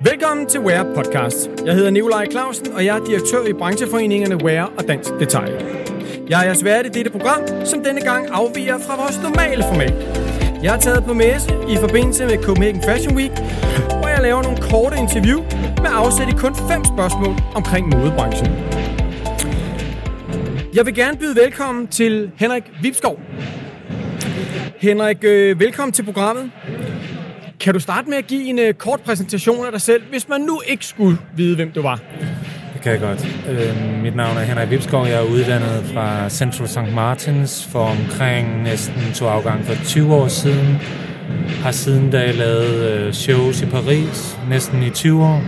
Velkommen til Wear Podcast. Jeg hedder Nikolaj Clausen, og jeg er direktør i brancheforeningerne Wear og Dansk Detail. Jeg er jeres vært i dette program, som denne gang afviger fra vores normale format. Jeg har taget på messe i forbindelse med Copenhagen Fashion Week, hvor jeg laver nogle korte interview med afsæt i kun fem spørgsmål omkring modebranchen. Jeg vil gerne byde velkommen til Henrik Vipskov. Henrik, øh, velkommen til programmet. Kan du starte med at give en uh, kort præsentation af dig selv, hvis man nu ikke skulle vide, hvem du var? Det kan jeg godt. Øh, mit navn er Henrik Vipskov. Jeg er uddannet fra Central St. Martins for omkring næsten to afgange for 20 år siden. Har siden da lavet øh, shows i Paris, næsten i 20 år.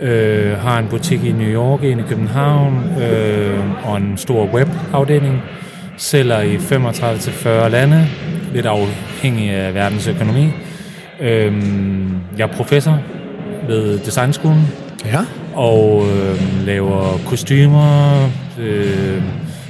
Øh, har en butik i New York, en i København øh, og en stor webafdeling. Sælger i 35-40 lande, lidt afhængig af verdens økonomi. Øhm, jeg er professor ved Designskolen. Ja. Og øh, laver kostymer, øh,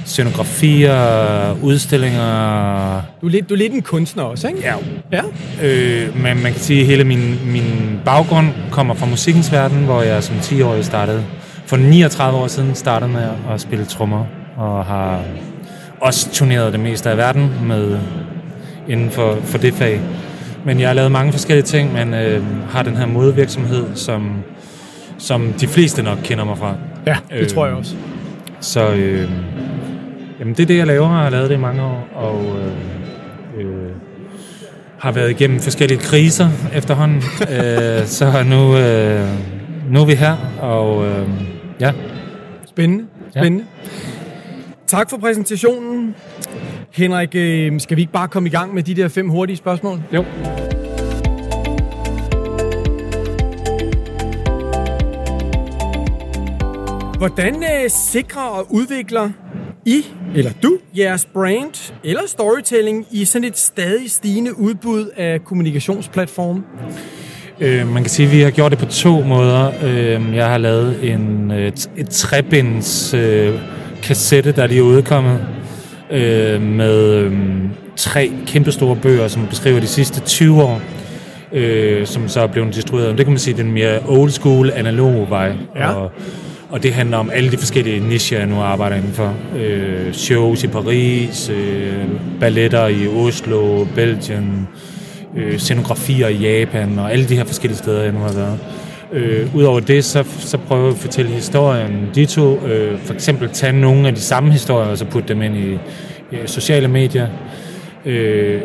scenografier, udstillinger. Du er lidt, du er lidt en kunstner også, ikke? Ja. Ja. Øh, men man kan sige, at hele min, min baggrund kommer fra musikkens verden, hvor jeg som 10-årig startede. For 39 år siden startede med at spille trommer, og har også turneret det meste af verden med inden for, for det fag. Men jeg har lavet mange forskellige ting, men øh, har den her modevirksomhed, som, som de fleste nok kender mig fra. Ja, det øh, tror jeg også. Så øh, jamen det er det, jeg laver. Jeg har lavet det i mange år, og øh, øh, har været igennem forskellige kriser efterhånden. øh, så nu, øh, nu er vi her, og øh, ja. Spændende, spændende. Ja. Tak for præsentationen. Henrik, øh, skal vi ikke bare komme i gang med de der fem hurtige spørgsmål? Jo. Hvordan øh, sikrer og udvikler I, eller du, jeres brand eller storytelling i sådan et stadig stigende udbud af kommunikationsplatforme? Øh, man kan sige, at vi har gjort det på to måder. Øh, jeg har lavet en, et, et trebinds øh, kassette, der lige er udkommet, øh, med øh, tre kæmpestore bøger, som beskriver de sidste 20 år, øh, som så er blevet distribueret. Det kan man sige, den mere old school, analog vej. Ja. Og, og det handler om alle de forskellige nicher, jeg nu arbejder indenfor. Øh, shows i Paris, øh, balletter i Oslo, Belgien, øh, scenografier i Japan og alle de her forskellige steder, jeg nu har været. Øh, Udover det, så, så prøver jeg at fortælle historien. De to, øh, for eksempel tage nogle af de samme historier, og så putte dem ind i, i sociale medier. Øh,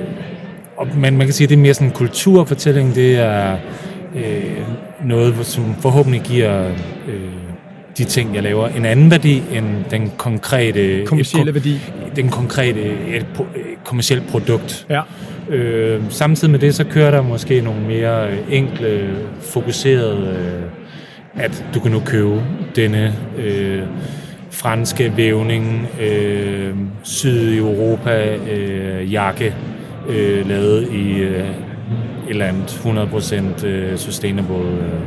og, men man kan sige, at det er mere sådan en kulturfortælling. Det er øh, noget, som forhåbentlig giver... Øh, de ting, jeg laver, en anden værdi end den konkrete... Kommercielle værdi. Den konkrete et, et kommersielt produkt. Ja. Øh, samtidig med det, så kører der måske nogle mere øh, enkle, fokuserede, øh, at du kan nu købe denne øh, franske vævning, øh, syd i Europa øh, jakke, øh, lavet i øh, et eller andet 100% øh, sustainable. Øh.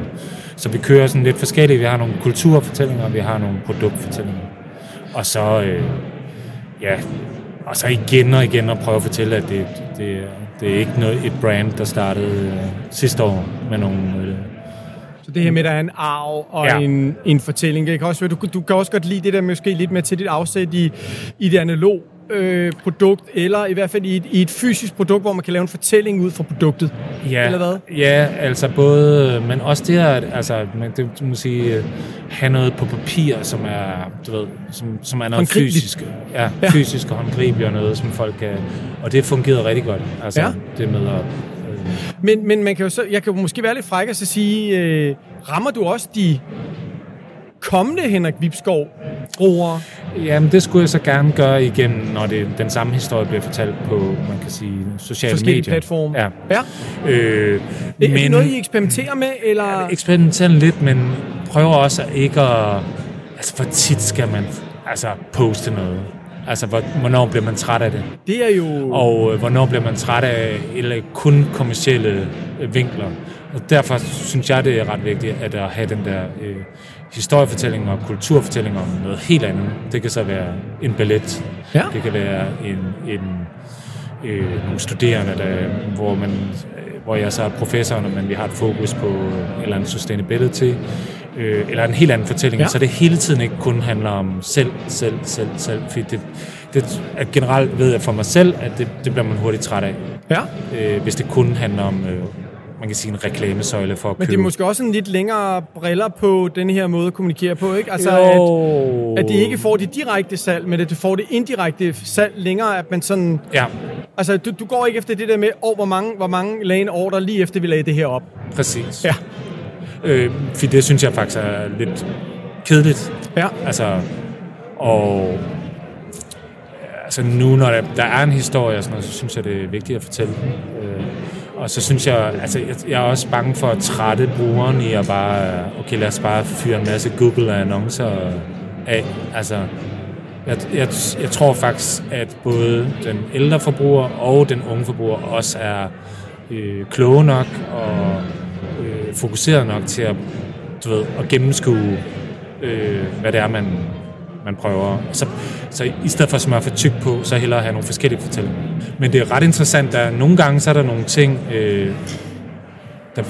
Så vi kører sådan lidt forskelligt. Vi har nogle kulturfortællinger, vi har nogle produktfortællinger. Og så, øh, ja, og så igen og igen at prøve at fortælle, at det, det, det er ikke noget, et brand, der startede øh, sidste år med nogle... Øh, så det her med, at der er en arv og ja. en, en fortælling, det kan også du, du kan også godt lide det der måske lidt med til dit afsæt i, i det analog øh, produkt, eller i hvert fald i et, i et fysisk produkt, hvor man kan lave en fortælling ud fra produktet? Ja, eller hvad? ja altså både, men også det her, altså, man, det, må sige, øh, have noget på papir, som er, du ved, som, som er noget fysisk, ja, ja. fysisk og håndgribeligt og noget, som folk kan, og det fungerede rigtig godt, altså ja. det med at men, men man kan jo så, jeg kan jo måske være lidt fræk og så sige, øh, rammer du også de kommende Henrik Vipskov brugere? Jamen, det skulle jeg så gerne gøre igen, når det, den samme historie bliver fortalt på, man kan sige, sociale Forskellige medier. platforme. Ja. ja. Øh, er men, det noget, I eksperimenterer med? Eller? Ja, eksperimenterer lidt, men prøver også ikke at... Altså, hvor tit skal man altså, poste noget? Altså, hvornår bliver man træt af det? Det er jo... Og øh, hvornår bliver man træt af eller kun kommersielle øh, vinkler? Og derfor synes jeg, det er ret vigtigt at have den der øh, historiefortælling og kulturfortælling om noget helt andet. Det kan så være en ballet. Ja. Det kan være en, en, øh, nogle studerende, der, hvor man hvor jeg så er professor, men vi har et fokus på eller andet sustainability, øh, eller en helt anden fortælling, Ja. ja. så det hele tiden ikke kun handler om selv, selv, selv, selv, fordi det, det at generelt ved jeg for mig selv, at det, det bliver man hurtigt træt af, Ja, øh, hvis det kun handler om, øh, man kan sige en reklamesøjle for at men købe. det er måske også en lidt længere briller på den her måde at kommunikere på, ikke? Altså, at, jo. at de ikke får det direkte salg, men at de får det indirekte salg længere, at man sådan... Ja, Altså, du, du går ikke efter det der med, oh, hvor mange, hvor mange lagde en ordre lige efter, vi lagde det her op. præcis. Ja. Øh, for det synes jeg faktisk er lidt kedeligt. Ja, Altså, og altså nu, når der, der er en historie og sådan noget, så synes jeg, det er vigtigt at fortælle den. Og så synes jeg, altså jeg, jeg er også bange for at trætte brugeren i at bare, okay, lad os bare fyre en masse Google-annoncer af. Altså, jeg, jeg, jeg tror faktisk, at både den ældre forbruger og den unge forbruger også er øh, kloge nok og øh, fokuseret nok til at, du ved, at gennemskue, øh, hvad det er, man, man prøver. Så, så i stedet for at smøre for tyk på, så hellere have nogle forskellige fortællinger. Men det er ret interessant, der nogle gange så er der nogle ting, øh, der,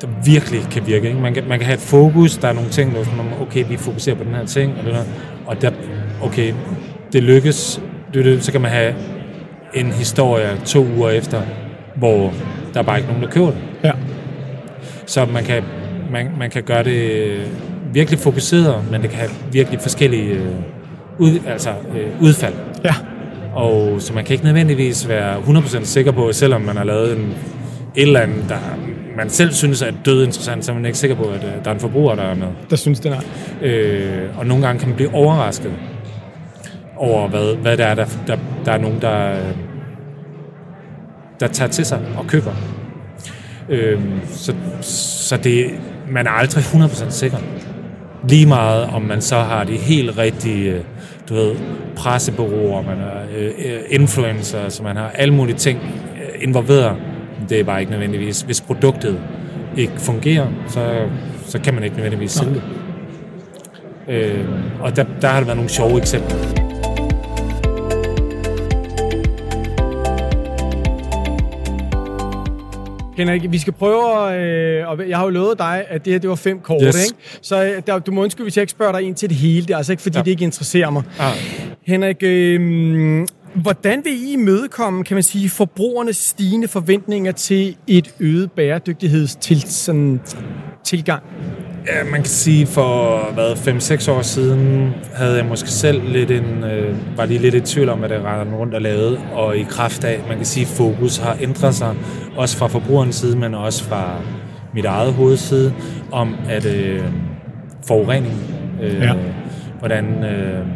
der virkelig kan virke. Ikke? Man, kan, man kan have et fokus, der er nogle ting, hvor man, okay, vi fokuserer på den her ting, og, det der, og der, okay, det lykkes, det, det, så kan man have en historie to uger efter, hvor der er bare ikke nogen, der køber den. ja. Så man kan, man, man kan gøre det virkelig fokuseret, men det kan have virkelig forskellige øh, ud, altså, øh, udfald. Ja, Og så man kan ikke nødvendigvis være 100% sikker på, selvom man har lavet en, et eller andet, der man selv synes er død interessant, så er man ikke sikker på, at øh, der er en forbruger, der er med. der synes det er. Øh, og nogle gange kan man blive overrasket over, hvad, hvad det er, der, der, der er nogen, der, øh, der tager til sig og køber. Øh, så, så det, man er aldrig 100% sikker. Lige meget, om man så har de helt rigtige, øh, du ved, pressebureauer, man har øh, øh, influencer, så man har alle mulige ting øh, involveret. Det er bare ikke nødvendigvis. Hvis produktet ikke fungerer, så, så kan man ikke nødvendigvis sælge det. Øh, og der, der har der været nogle sjove eksempler. Henrik, vi skal prøve at... Øh, og jeg har jo lovet dig, at det her det var fem kort, Yes. ikke? Så øh, der, du må undskylde, hvis jeg ikke spørger dig ind til det hele. Det er altså ikke, fordi ja. Ja. det ikke interesserer mig. Ah. Henrik, øh, hvordan vil I imødekomme, kan man sige, forbrugernes stigende forventninger til et øget bæredygtigheds sådan, tilgang? Ja, man kan sige, for hvad, 5-6 år siden havde jeg måske selv lidt en, øh, var lige lidt i tvivl om, hvad det rendte rundt og lavede, og i kraft af, man kan sige, fokus har ændret sig, også fra forbrugerens side, men også fra mit eget hoveds side, om at øh, forurening, øh, Ja. hvordan, øh,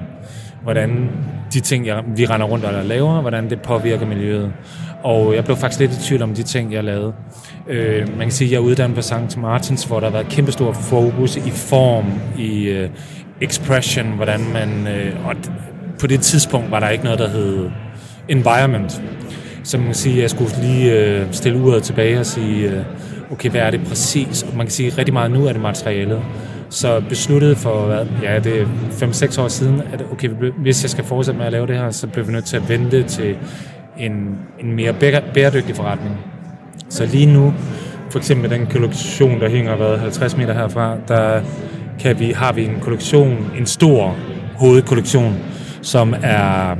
hvordan de ting, jeg, vi render rundt og laver, hvordan det påvirker miljøet. Og jeg blev faktisk lidt i tvivl om de ting, jeg lavede. Øh, man kan sige, at jeg er uddannet på St. Martins, hvor der har været kæmpestor fokus i form, i øh, expression, hvordan man... Øh, og på det tidspunkt var der ikke noget, der hed environment. Så man kan sige, at jeg skulle lige øh, stille uret tilbage og sige, øh, okay, hvad er det præcis? Og man kan sige, at rigtig meget nu er det materialet. Så besluttede for, hvad, ja, det er 5-6 år siden, at okay, hvis jeg skal fortsætte med at lave det her, så bliver vi nødt til at vente til en, en mere bæ- bæredygtig forretning. Så lige nu, for eksempel den kollektion, der hænger hvad, 50 meter herfra, der kan vi, har vi en kollektion, en stor hovedkollektion, som er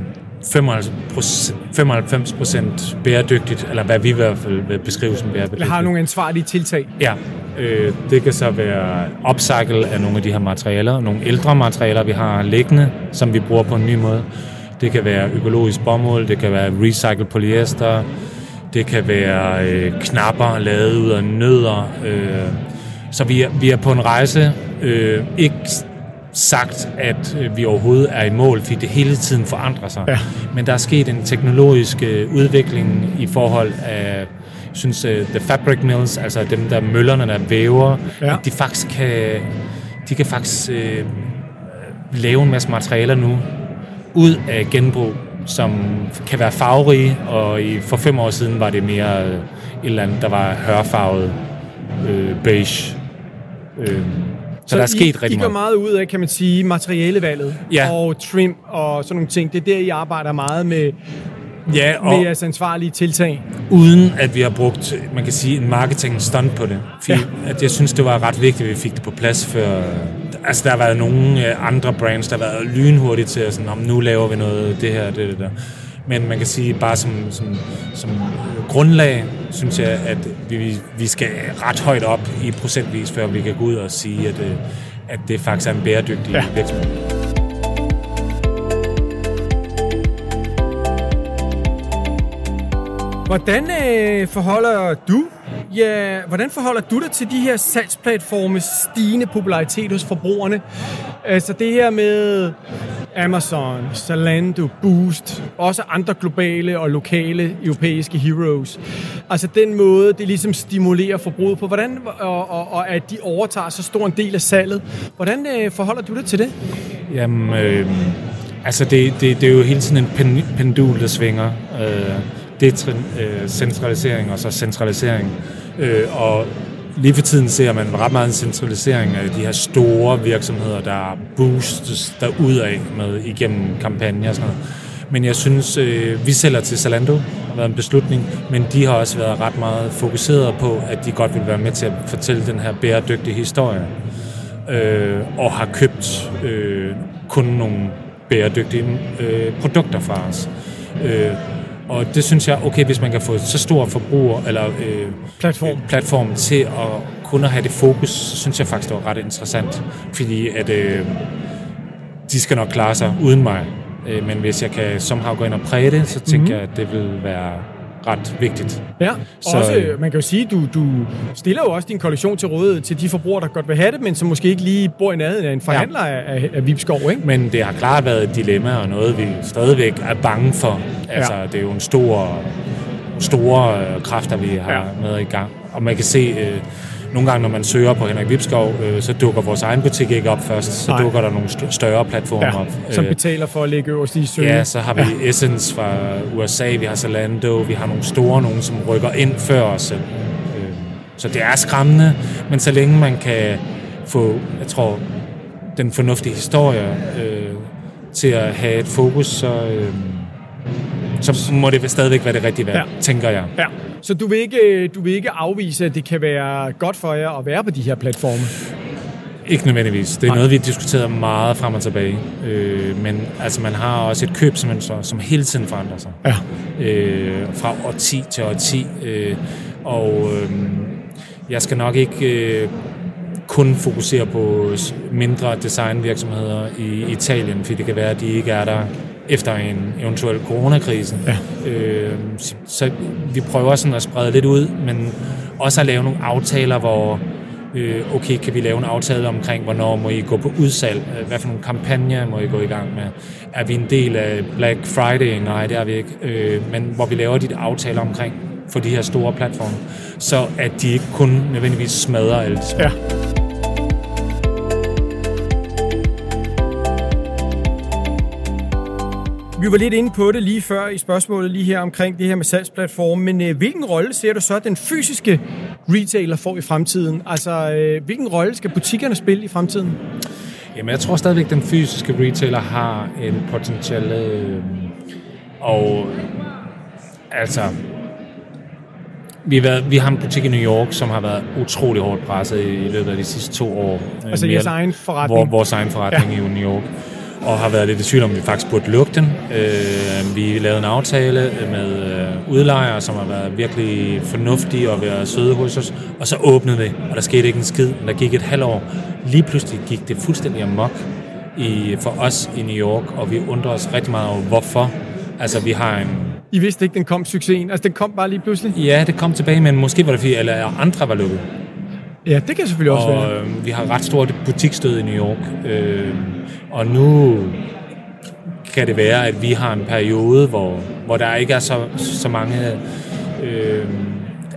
95 procent bæredygtigt, eller hvad vi i hvert fald vil beskrive som bæredygtigt. Eller har nogle ansvarlige tiltag? Ja, øh, det kan så være upcycle af nogle af de her materialer, nogle ældre materialer, vi har liggende, som vi bruger på en ny måde. Det kan være økologisk bomuld, det kan være recycled polyester, det kan være øh, knapper lavet ud af nødder. Øh, så vi er, vi er på en rejse, øh, ikke sagt, at øh, vi overhovedet er i mål, fordi det hele tiden forandrer sig. Ja. Men der er sket en teknologisk øh, udvikling i forhold af, jeg synes, uh, the fabric mills, altså dem der møllerne, der væver, Ja. de faktisk kan, de kan faktisk øh, lave en masse materialer nu ud af genbrug, som kan være farverige, og i, for fem år siden var det mere øh, et eller andet, der var hørfarvet øh, beige. Øh, så, så der er I, sket rigtig I går meget. meget ud af, kan man sige, materialevalget Ja. og trim og sådan nogle ting. Det er der, I arbejder meget med Ja, og med jeres ansvarlige tiltag. uden at vi har brugt, man kan sige, en marketing stunt på det. Fordi ja. at jeg synes, det var ret vigtigt, at vi fik det på plads før... Altså, der har været nogle øh, andre brands, der har været lynhurtigt til at sådan, om nu laver vi noget, det her, det, det der. Men man kan sige, bare som, som, som grundlag, synes jeg, at vi, vi skal ret højt op i procentvis, før vi kan gå ud og sige, at, øh, at det faktisk er en bæredygtig ja. virksomhed. Hvordan øh, forholder du Ja, hvordan forholder du dig til de her salgsplatformes stigende popularitet hos forbrugerne? Altså det her med Amazon, Zalando, Boost, også andre globale og lokale europæiske heroes. Altså den måde, det ligesom stimulerer forbruget på, hvordan, og, og, og at de overtager så stor en del af salget. Hvordan øh, forholder du dig til det? Jamen, øh, altså det, det, det er jo hele tiden en pendul, der svinger. Øh, decentralisering øh, og så centralisering. Øh, og lige for tiden ser man ret meget en centralisering af de her store virksomheder, der boostes derudad med igennem kampagner og sådan noget. Men jeg synes, øh, vi sælger til Zalando, har været en beslutning, men de har også været ret meget fokuseret på, at de godt vil være med til at fortælle den her bæredygtige historie. Øh, og har købt øh, kun nogle bæredygtige øh, produkter fra os. Øh, og det synes jeg, okay, hvis man kan få så stor forbruger eller øh, platform. platform til at kun at have det fokus, så synes jeg faktisk, det var ret interessant. Fordi at øh, de skal nok klare sig uden mig. Øh, men hvis jeg kan somehow gå ind og præge det, så tænker mm-hmm. jeg, at det vil være ret vigtigt. Ja, så, også, øh, man kan jo sige, du, du stiller jo også din kollektion til råd til de forbrugere, der godt vil have det, men som måske ikke lige bor i nærheden af en forhandler ja. af, af Vipskov, ikke? Men det har klart været et dilemma, og noget vi stadigvæk er bange for. Altså, ja. det er jo en stor, store øh, kræfter, vi har ja. med i gang. Og man kan se, øh, nogle gange, når man søger på Henrik Vipskov, øh, så dukker vores egen butik ikke op først. Så Nej. dukker der nogle st- større platformer ja, op. Som øh, betaler for at ligge øverst i søge. Ja, så har vi ja. Essence fra USA, vi har Zalando, vi har nogle store nogen, som rykker ind før os selv. Øh, så det er skræmmende, men så længe man kan få, jeg tror, den fornuftige historie øh, til at have et fokus, så, øh, så må det stadigvæk være det rigtige valg, ja. tænker jeg. Ja. Så du vil, ikke, du vil ikke afvise, at det kan være godt for jer at være på de her platforme? Ikke nødvendigvis. Det er Nej. noget, vi har diskuteret meget frem og tilbage. Øh, men altså, man har også et købsmønster, som hele tiden forandrer sig. Ja. Øh, fra 10 til 10. Øh, og øh, jeg skal nok ikke øh, kun fokusere på mindre designvirksomheder i Italien, fordi det kan være, at de ikke er der efter en eventuel coronakrise. Ja. Øh, så vi prøver sådan at sprede lidt ud, men også at lave nogle aftaler, hvor øh, okay, kan vi lave en aftale omkring, hvornår må I gå på udsalg? Hvad for nogle kampagner må I gå i gang med? Er vi en del af Black Friday? Nej, det er vi ikke. Øh, men hvor vi laver de aftaler omkring for de her store platforme, så at de ikke kun nødvendigvis smadrer alt. Ja. Vi var lidt inde på det lige før i spørgsmålet lige her omkring det her med salgsplatform, men øh, hvilken rolle ser du så, at den fysiske retailer får i fremtiden? Altså, øh, hvilken rolle skal butikkerne spille i fremtiden? Jamen, jeg tror stadigvæk, at den fysiske retailer har en potentiale, øh, og altså, vi, har været, vi har en butik i New York, som har været utrolig hårdt presset i, i løbet af de sidste to år. Altså jeres egen forretning? Vor, vores egen forretning ja. i New York og har været lidt i tvivl om, vi faktisk burde lukke den. Øh, vi lavede en aftale med øh, udlejere, som har været virkelig fornuftige og været søde hos os, og så åbnede det, og der skete ikke en skid. Der gik et halvt år. Lige pludselig gik det fuldstændig amok i, for os i New York, og vi undrer os rigtig meget over, hvorfor. Altså, vi har en I vidste ikke, den kom succesen? Altså, den kom bare lige pludselig? Ja, det kom tilbage, men måske var det fordi, alle andre var lukket. Ja, det kan selvfølgelig også og, være. Øh, vi har ret stort butikstød i New York. Øh, og nu kan det være, at vi har en periode, hvor, hvor der ikke er så, så mange... Øh,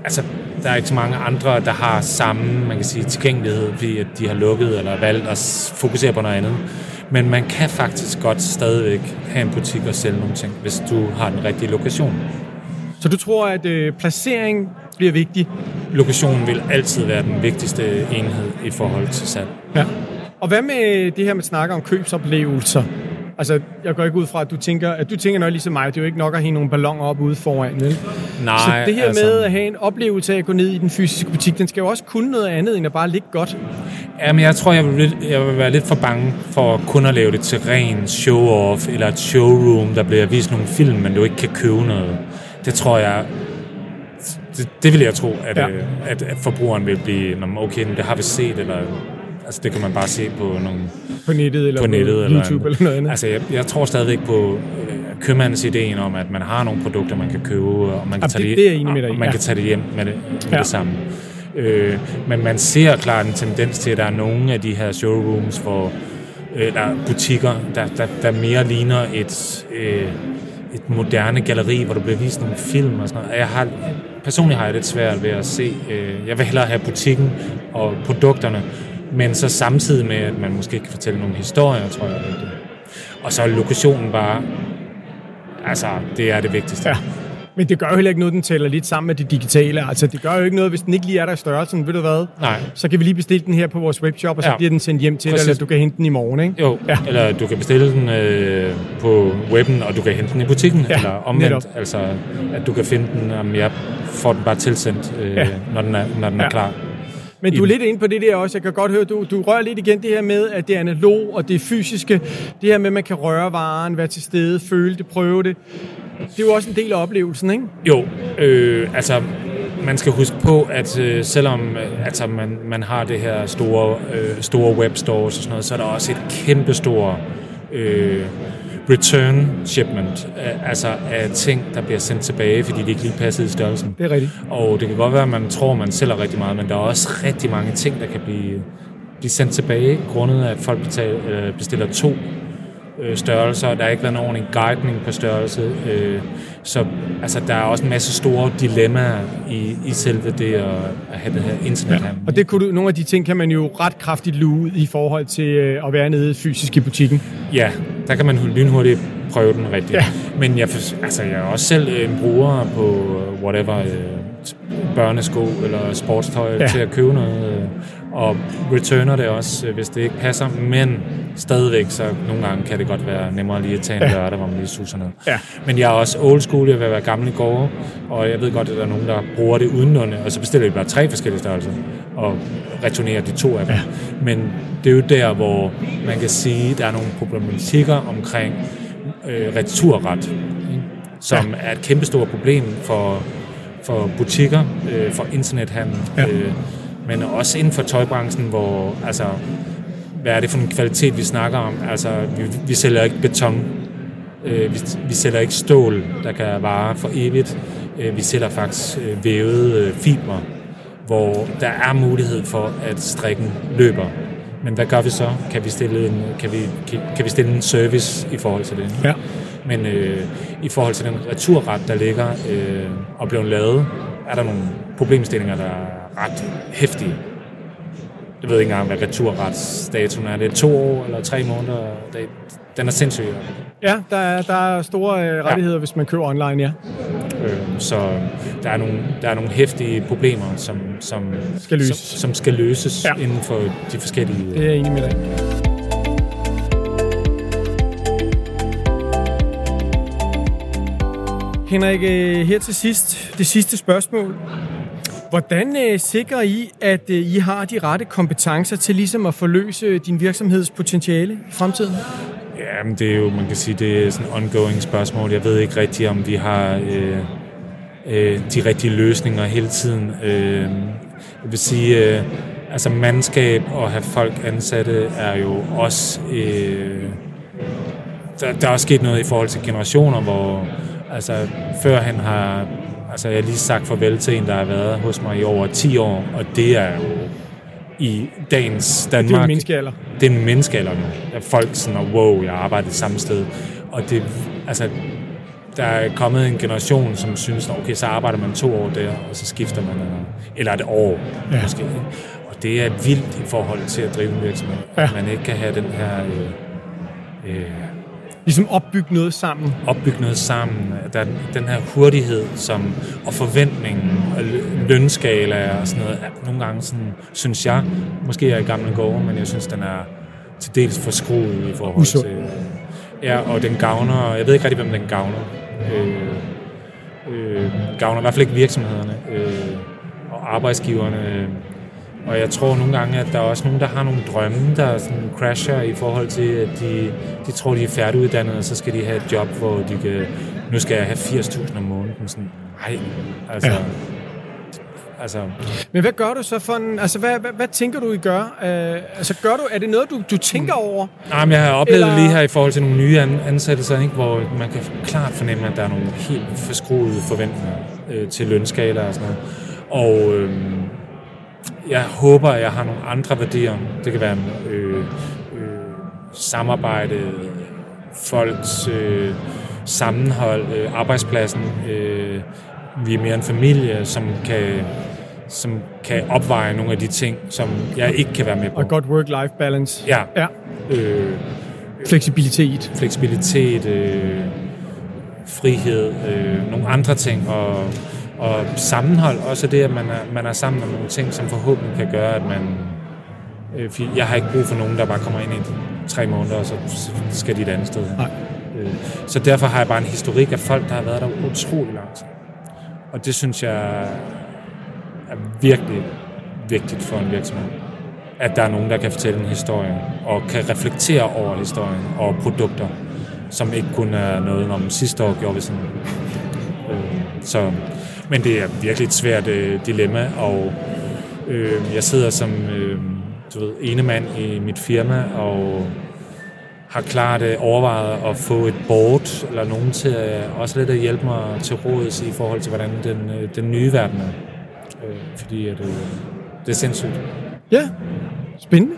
altså, der er ikke så mange andre, der har samme man kan sige, tilgængelighed, fordi at de har lukket eller valgt at fokusere på noget andet. Men man kan faktisk godt stadigvæk have en butik og sælge nogle ting, hvis du har den rigtige lokation. Så du tror, at øh, placering bliver vigtig? Lokationen vil altid være den vigtigste enhed i forhold til salg. Ja. Og hvad med det her med snakke om købsoplevelser? Altså, jeg går ikke ud fra, at du tænker, at du tænker nok ligesom mig, det er jo ikke nok at hænge nogle balloner op ude foran, vel? Nej, Så det her altså, med at have en oplevelse af at gå ned i den fysiske butik, den skal jo også kunne noget andet, end at bare ligge godt. Jamen, jeg tror, jeg vil, lidt- jeg vil være lidt for bange for kun at lave det til ren show-off, eller et showroom, der bliver vist nogle film, men du ikke kan købe noget. Det tror jeg... Det, det vil jeg tro, at, Ja. ja. at, at forbrugeren vil blive, "Nå, men okay, det har vi set, eller altså det kan man bare se på nogle På nettet eller på nettet eller YouTube eller, noget andet. Altså, jeg, jeg tror stadigvæk på øh, købmandens ideen om, at man har nogle produkter, man kan købe, og man kan, Jamen, tage, det- det, er med dig og man ja. kan tage det hjem med det, med Ja. det samme. Øh, men man ser klart en tendens til, at der er nogle af de her showrooms, hvor eller butikker, der, der, der mere ligner et, øh, et moderne galleri, hvor der bliver vist nogle film og sådan noget. Jeg har, personligt har jeg lidt svært ved at se, øh, jeg vil hellere have butikken og produkterne, men så samtidig med, at man måske kan fortælle nogle historier, tror jeg. Øh. Og så er lokationen bare, altså, det er det vigtigste. Ja. Men det gør jo heller ikke noget, den tæller lidt sammen med det digitale. Altså, det gør jo ikke noget, hvis den ikke lige er der i størrelsen. Ved du hvad? Nej. Så kan vi lige bestille den her på vores webshop, og så Ja. bliver den sendt hjem til dig, eller du kan hente den i morgen, ikke? Jo, Ja. ja. eller du kan bestille den øh, på webben, og du kan hente den i butikken, Ja, eller omvendt, netop. altså at du kan finde den, om jeg får den bare tilsendt, øh, Ja. ja. når den er, når den Ja. er klar. Men du er lidt inde på det der også. Jeg kan godt høre, du, du rører lidt igen det her med, at det er analog, og det er fysiske. Det her med, at man kan røre varen, være til stede, føle det, prøve det. Det er jo også en del af oplevelsen, ikke? Jo, øh, altså man skal huske på, at øh, selvom øh, altså, man, man har det her store, øh, store webstores og sådan noget, så er der også et kæmpe stort øh, return shipment, øh, altså af ting, der bliver sendt tilbage, fordi de ikke lige passede i størrelsen. Det er rigtigt. Og det kan godt være, at man tror, man sælger rigtig meget, men der er også rigtig mange ting, der kan blive, blive sendt tilbage, grundet af, at folk betaler, øh, bestiller to øh, størrelser. Der har ikke været nogen ordentlig guidning på størrelse. Øh, så altså, der er også en masse store dilemmaer i, i selve det at, at have det her internethandel. Og det kunne du, nogle af de ting kan man jo ret kraftigt luge ud i forhold til øh, at være nede fysisk i butikken. Ja, der kan man lynhurtigt prøve den rigtigt. Ja. Men jeg, altså, jeg er også selv en bruger på øh, whatever, øh, børnesko eller sportstøj Ja. til at købe noget, øh, og returner det også, øh, hvis det ikke passer. Men stadigvæk, så nogle gange kan det godt være nemmere lige at tage en Ja. lørdag, hvor man lige suser ned. Ja. Men jeg er også old school, jeg vil være gammel i går, og jeg ved godt, at der er nogen, der bruger det udenlunde, og så bestiller de bare tre forskellige størrelser, og returnerer de to af dem. Ja. Men det er jo der, hvor man kan sige, at der er nogle problematikker omkring øh, returret, ikke? som ja. er et kæmpestort problem for, for butikker, øh, for internethandel, Ja. øh, men også inden for tøjbranchen, hvor altså, hvad er det for en kvalitet, vi snakker om? Altså, vi, vi sælger ikke beton, øh, vi, vi sælger ikke stål, der kan vare for evigt. Øh, vi sælger faktisk øh, vævede øh, fiber, hvor der er mulighed for, at strikken løber. Men hvad gør vi så? Kan vi stille en, kan vi, kan, kan vi stille en service i forhold til det? Ja. Men øh, i forhold til den returret, der ligger øh, og blev lavet, er der nogle problemstillinger, der er ret hæftige. Jeg ved ikke engang, hvad returretsdatoen er. Det er to år eller tre måneder. Det, den er sindssyg. Ja, der er, der er store øh, rettigheder, ja. hvis man køber online, ja. Øh, så der er, nogle, der er nogle hæftige problemer, som, som, Skal løses. som, som skal løses Ja. ja. inden for de forskellige... Det er jeg enig med dig. Henrik, øh, her til sidst, det sidste spørgsmål. Hvordan øh, sikrer I, at øh, I har de rette kompetencer til ligesom at forløse din virksomheds potentiale i fremtiden? Ja, men det er jo, man kan sige, det er sådan et ongoing spørgsmål. Jeg ved ikke rigtigt, om vi har øh, øh, de rigtige løsninger hele tiden. Øh, jeg vil sige, øh, altså mandskab og have folk ansatte er jo også... Øh, der, der er sket noget i forhold til generationer, hvor altså, før han har... Altså, jeg har lige sagt farvel til en, der har været hos mig i over 10 år, og det er jo i dagens Danmark... Det er en menneskealder. det er en menneskealder nu. Folk sådan, og wow, jeg arbejder det samme sted. Og det, altså, der er kommet en generation, som synes, okay, så arbejder man to år der, og så skifter man, eller, eller et år Ja. måske. Og det er vildt i forhold til at drive en virksomhed. Ja. At man ikke kan have den her øh, øh, Ligesom opbygge noget sammen. opbygge noget sammen. Der er den her hurtighed som, og forventningen og lø- lønskala og sådan noget. Nogle gange sådan, synes jeg, måske er i gamle gårde, men jeg synes, den er til dels for skruet i forhold Usund. til... Ja, og den gavner, jeg ved ikke rigtig, hvem den gavner. Øh, øh, gavner i hvert fald ikke virksomhederne øh, og arbejdsgiverne. Og jeg tror nogle gange, at der er også nogen, der har nogle drømme, der sådan crasher i forhold til, at de, de tror, de er færdiguddannede, og så skal de have et job, hvor de kan, nu skal jeg have 80.000 om måneden. Sådan, nej, altså... Ja. Altså. Men hvad gør du så for en, altså hvad, hvad, hvad tænker du, I gør? Uh, altså gør du, er det noget, du, du tænker over? Nej, men jeg har oplevet Eller... lige her i forhold til nogle nye ansættelser, ikke, hvor man kan klart fornemme, at der er nogle helt forskruede forventninger øh, til lønskala og sådan noget. Og øh, jeg håber, at jeg har nogle andre værdier. Det kan være øh, øh, samarbejde, folks øh, sammenhold, øh, arbejdspladsen. Øh, vi er mere en familie, som kan, som kan opveje nogle af de ting, som jeg ikke kan være med på. Og godt work-life balance. Ja. ja. Øh, fleksibilitet. Fleksibilitet, øh, frihed, øh, nogle andre ting, og og sammenhold, også det, at man er, man er sammen om nogle ting, som forhåbentlig kan gøre, at man... Øh, jeg har ikke brug for nogen, der bare kommer ind i tre måneder, og så skal de et andet sted. Nej. Øh, så derfor har jeg bare en historik af folk, der har været der utrolig lang tid. Og det synes jeg er virkelig vigtigt for en virksomhed. At der er nogen, der kan fortælle en historie, og kan reflektere over historien og produkter, som ikke kun er noget, om sidste år gjorde vi sådan. Øh, så men det er virkelig et svært øh, dilemma, og øh, jeg sidder som øh, du ved, ene mand i mit firma, og har klart øh, overvejet at få et board, eller nogen til øh, også lidt at hjælpe mig til rådet i forhold til, hvordan den, øh, den nye verden er. Øh, fordi at, øh, det er sindssygt. Ja, spændende.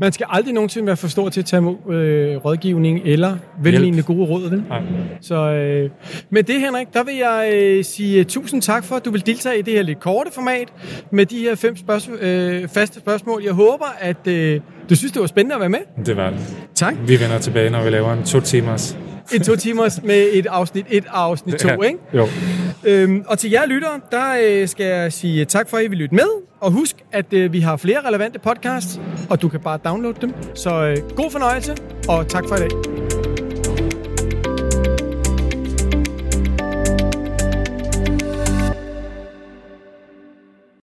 Man skal aldrig nogensinde være for stor til at tage imod øh, rådgivning eller velmenende gode råd. Vel? Nej. Så øh, med det, Henrik, der vil jeg øh, sige uh, tusind tak for, at du vil deltage i det her lidt korte format med de her fem spørgsmål, øh, faste spørgsmål. Jeg håber, at øh, du synes, det var spændende at være med. Det var det. Tak. Vi vender tilbage, når vi laver en to timers en to timers med et afsnit 1 og afsnit 2, ja, ikke? Jo. Øhm, og til jer lyttere, der øh, skal jeg sige tak for, at I vil lytte med. Og husk, at øh, vi har flere relevante podcasts, og du kan bare downloade dem. Så øh, god fornøjelse, og tak for i dag.